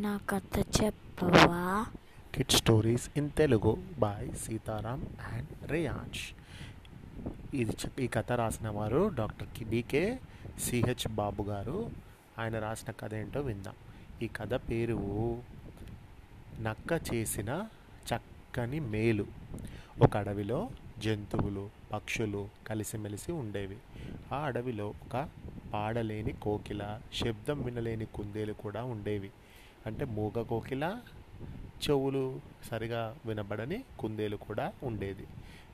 నా కథ చెప్పవా? Kid stories in Telugu by Sitaram and Reyansh ఇది చె- ఈ కథ రాసిన వారు డాక్టర్కి సిహెచ్ బాబు గారు. ఆయన రాసిన కథ ఏంటో విందాం. ఈ కథ పేరు నక్క చేసిన చక్కని మేలు. ఒక అడవిలో జంతువులు పక్షులు కలిసిమెలిసి ఉండేవి. ఆ అడవిలో ఒక పాడలేని కోకిల శబ్దం వినలేని కుందేలు కూడా ఉండేవి. అంటే మూగ కోకిల చెవులు సరిగా వినబడని కుందేలు కూడా ఉండేది.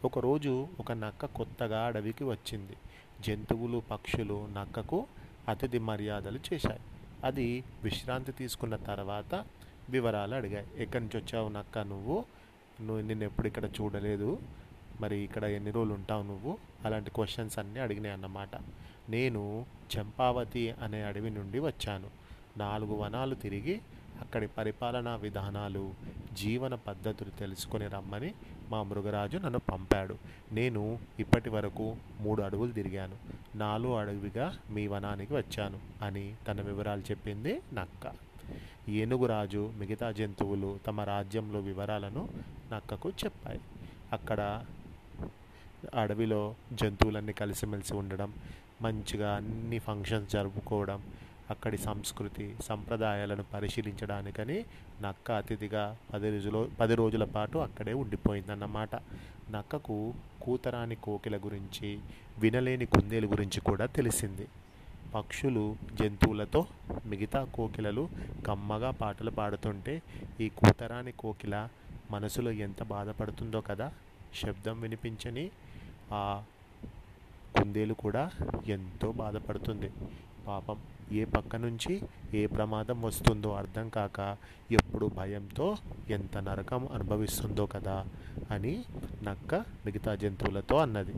ఒకరోజు ఒక నక్క కొత్తగా అడవికి వచ్చింది. జంతువులు పక్షులు నక్కకు అతిథి మర్యాదలు చేశాయి. అది విశ్రాంతి తీసుకున్న తర్వాత వివరాలు అడిగాయి. ఎక్కడి నుంచి వచ్చావు నక్క నువ్వు? నువ్వు నిన్ను ఎప్పుడు ఇక్కడ చూడలేదు? మరి ఇక్కడ ఎన్ని రోజులు ఉంటావు నువ్వు? అలాంటి క్వశ్చన్స్ అన్నీ అడిగినాయి అన్నమాట. నేను చంపావతి అనే అడవి నుండి వచ్చాను. నాలుగు వనాలు తిరిగి అక్కడి పరిపాలనా విధానాలు జీవన పద్ధతులు తెలుసుకొని రమ్మని మా మృగరాజు నన్ను పంపాడు. నేను ఇప్పటి వరకు మూడు అడుగులు తిరిగాను. నాలుగు అడవిగా మీ వనానికి వచ్చాను అని తన వివరాలు చెప్పింది నక్క. ఏనుగురాజు మిగతా జంతువులు తమ రాజ్యంలో వివరాలను నక్కకు చెప్పాయి. అక్కడ అడవిలో జంతువులన్నీ కలిసిమెలిసి ఉండడం మంచిగా అన్ని ఫంక్షన్స్ జరుపుకోవడం అక్కడి సంస్కృతి సంప్రదాయాలను పరిశీలించడానికని నక్క అతిథిగా పది రోజులు పది రోజుల పాటు అక్కడే ఉండిపోయిందన్నమాట. నక్కకు కూతరాని కోకిల గురించి వినలేని కుందేలు గురించి కూడా తెలిసింది. పక్షులు జంతువులతో మిగతా కోకిలలు కమ్మగా పాటలు పాడుతుంటే ఈ కూతరాని కోకిల మనసులో ఎంత బాధపడుతుందో కదా? శబ్దం వినిపించని ఆ కుందేలు కూడా ఎంతో బాధపడుతుంది. పాపం ఏ పక్క నుంచి ఏ ప్రమాదం వస్తుందో అర్థం కాక ఎప్పుడు భయంతో ఎంత నరకం అనుభవిస్తుందో కదా అని నక్క మిగతా జంతువులతో అన్నది.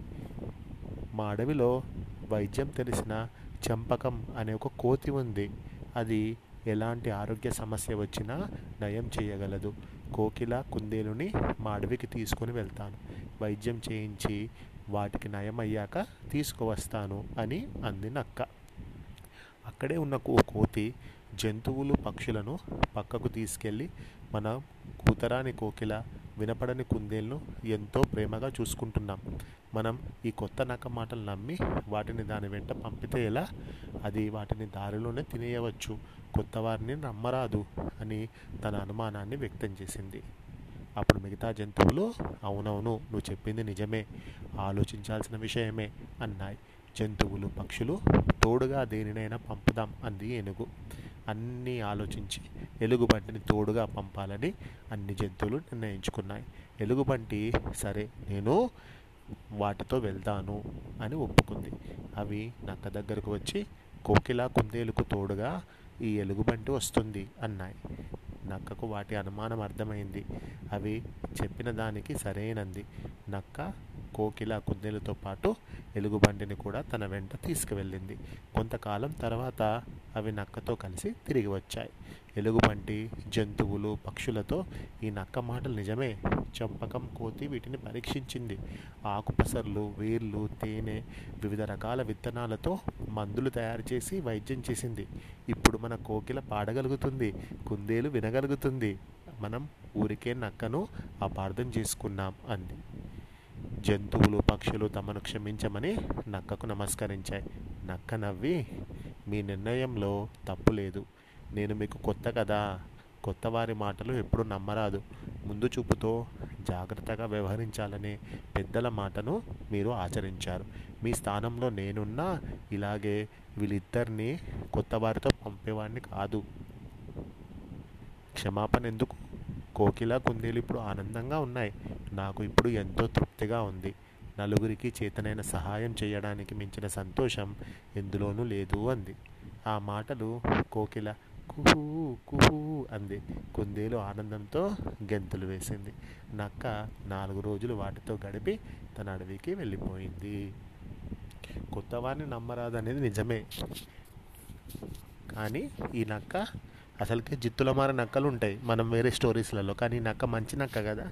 మా అడవిలో వైద్యం తెలిసిన చంపకం అనే ఒక కోతి ఉంది. అది ఎలాంటి ఆరోగ్య సమస్య వచ్చినా నయం చేయగలదు. కోకిల కుందేలుని మా అడవికి తీసుకుని వెళ్తాను. వైద్యం చేయించి వాటికి నయం అయ్యాక తీసుకువస్తాను అని అంది నక్క. అక్కడే ఉన్న ఓ కోతి జంతువులు పక్షులను పక్కకు తీసుకెళ్ళి మన కూతరాని కోకిల వినపడని కుందేలను ఎంతో ప్రేమగా చూసుకుంటున్నాం. మనం ఈ కొత్త నక్క మాటలు నమ్మి వాటిని దాని వెంట పంపితే ఎలా? అది వాటిని దారిలోనే తినేయవచ్చు. కొత్త వారిని నమ్మరాదు అని తన అనుమానాన్ని వ్యక్తం చేసింది. అప్పుడు మిగతా జంతువులు అవునవును నువ్వు చెప్పింది నిజమే ఆలోచించాల్సిన విషయమే అన్నాయి. జంతువులు పక్షులు తోడుగా దేనినైనా పంపుదాం అంది ఏనుగు. అన్నీ ఆలోచించి ఎలుగుబంటిని తోడుగా పంపాలని అన్ని జంతువులు నిర్ణయించుకున్నాయి. ఎలుగుబంటి సరే నేను వాటితో వెళ్తాను అని ఒప్పుకుంది. అవి నక్క దగ్గరకు వచ్చి కోకిల కుందేలుకు తోడుగా ఈ ఎలుగుబంటి వస్తుంది అన్నాయి. నక్కకు వాటి అనుమానం అర్థమైంది. అవి చెప్పిన దానికి సరైనంది. నక్క కోకిల కుందేలుతో పాటు ఎలుగుబంటిని కూడా తన వెంట తీసుకువెళ్ళింది. కొంతకాలం తర్వాత అవి నక్కతో కలిసి తిరిగి వచ్చాయి. ఎలుగుబంటి జంతువులు పక్షులతో ఈ నక్క మాటలు నిజమే చంపకం కోతి వీటిని పరీక్షించింది. ఆకుపసర్లు వేర్లు తేనె వివిధ రకాల విత్తనాలతో మందులు తయారు చేసి వైద్యం చేసింది. ఇప్పుడు మన కోకిల పాడగలుగుతుంది కుందేలు వినగలుగుతుంది. మనం ఊరికే నక్కను అపార్థం చేసుకున్నాం అంది. జంతువులు పక్షులు తమను క్షమించమని నక్కకు నమస్కరించాయి. నక్క నవ్వి మీ నిర్ణయంలో తప్పు లేదు. నేను మీకు కొత్త కదా. కొత్త వారి మాటలు ఎప్పుడు నమ్మరాదు. ముందు చూపుతో జాగ్రత్తగా వ్యవహరించాలనే పెద్దల మాటను మీరు ఆచరించారు. మీ స్థానంలో నేనున్నా ఇలాగే వీళ్ళిద్దరిని కొత్త వారితో పంపేవాడిని కాదు. క్షమాపణ ఎందుకు కోకిల కుందేలు ఇప్పుడు ఆనందంగా ఉన్నాయి. నాకు ఇప్పుడు ఎంతో తృప్తిగా ఉంది. నలుగురికి చేతనైన సహాయం చేయడానికి మించిన సంతోషం ఎందులోనూ లేదు అంది. ఆ మాటలు కోకిల కుహూ కుహూ అంది. కుందేలు ఆనందంతో గెంతులు వేసింది. నక్క నాలుగు రోజులు వాటితో గడిపి తన అడవికి వెళ్ళిపోయింది. కొత్త వారిని నమ్మరాదనేది నిజమే. కానీ ఈ నక్క అసలుకి జిత్తుల మార నక్కలు ఉంటాయి మనం వేరే స్టోరీస్లలో కానీ నక్క మంచి నక్క కదా?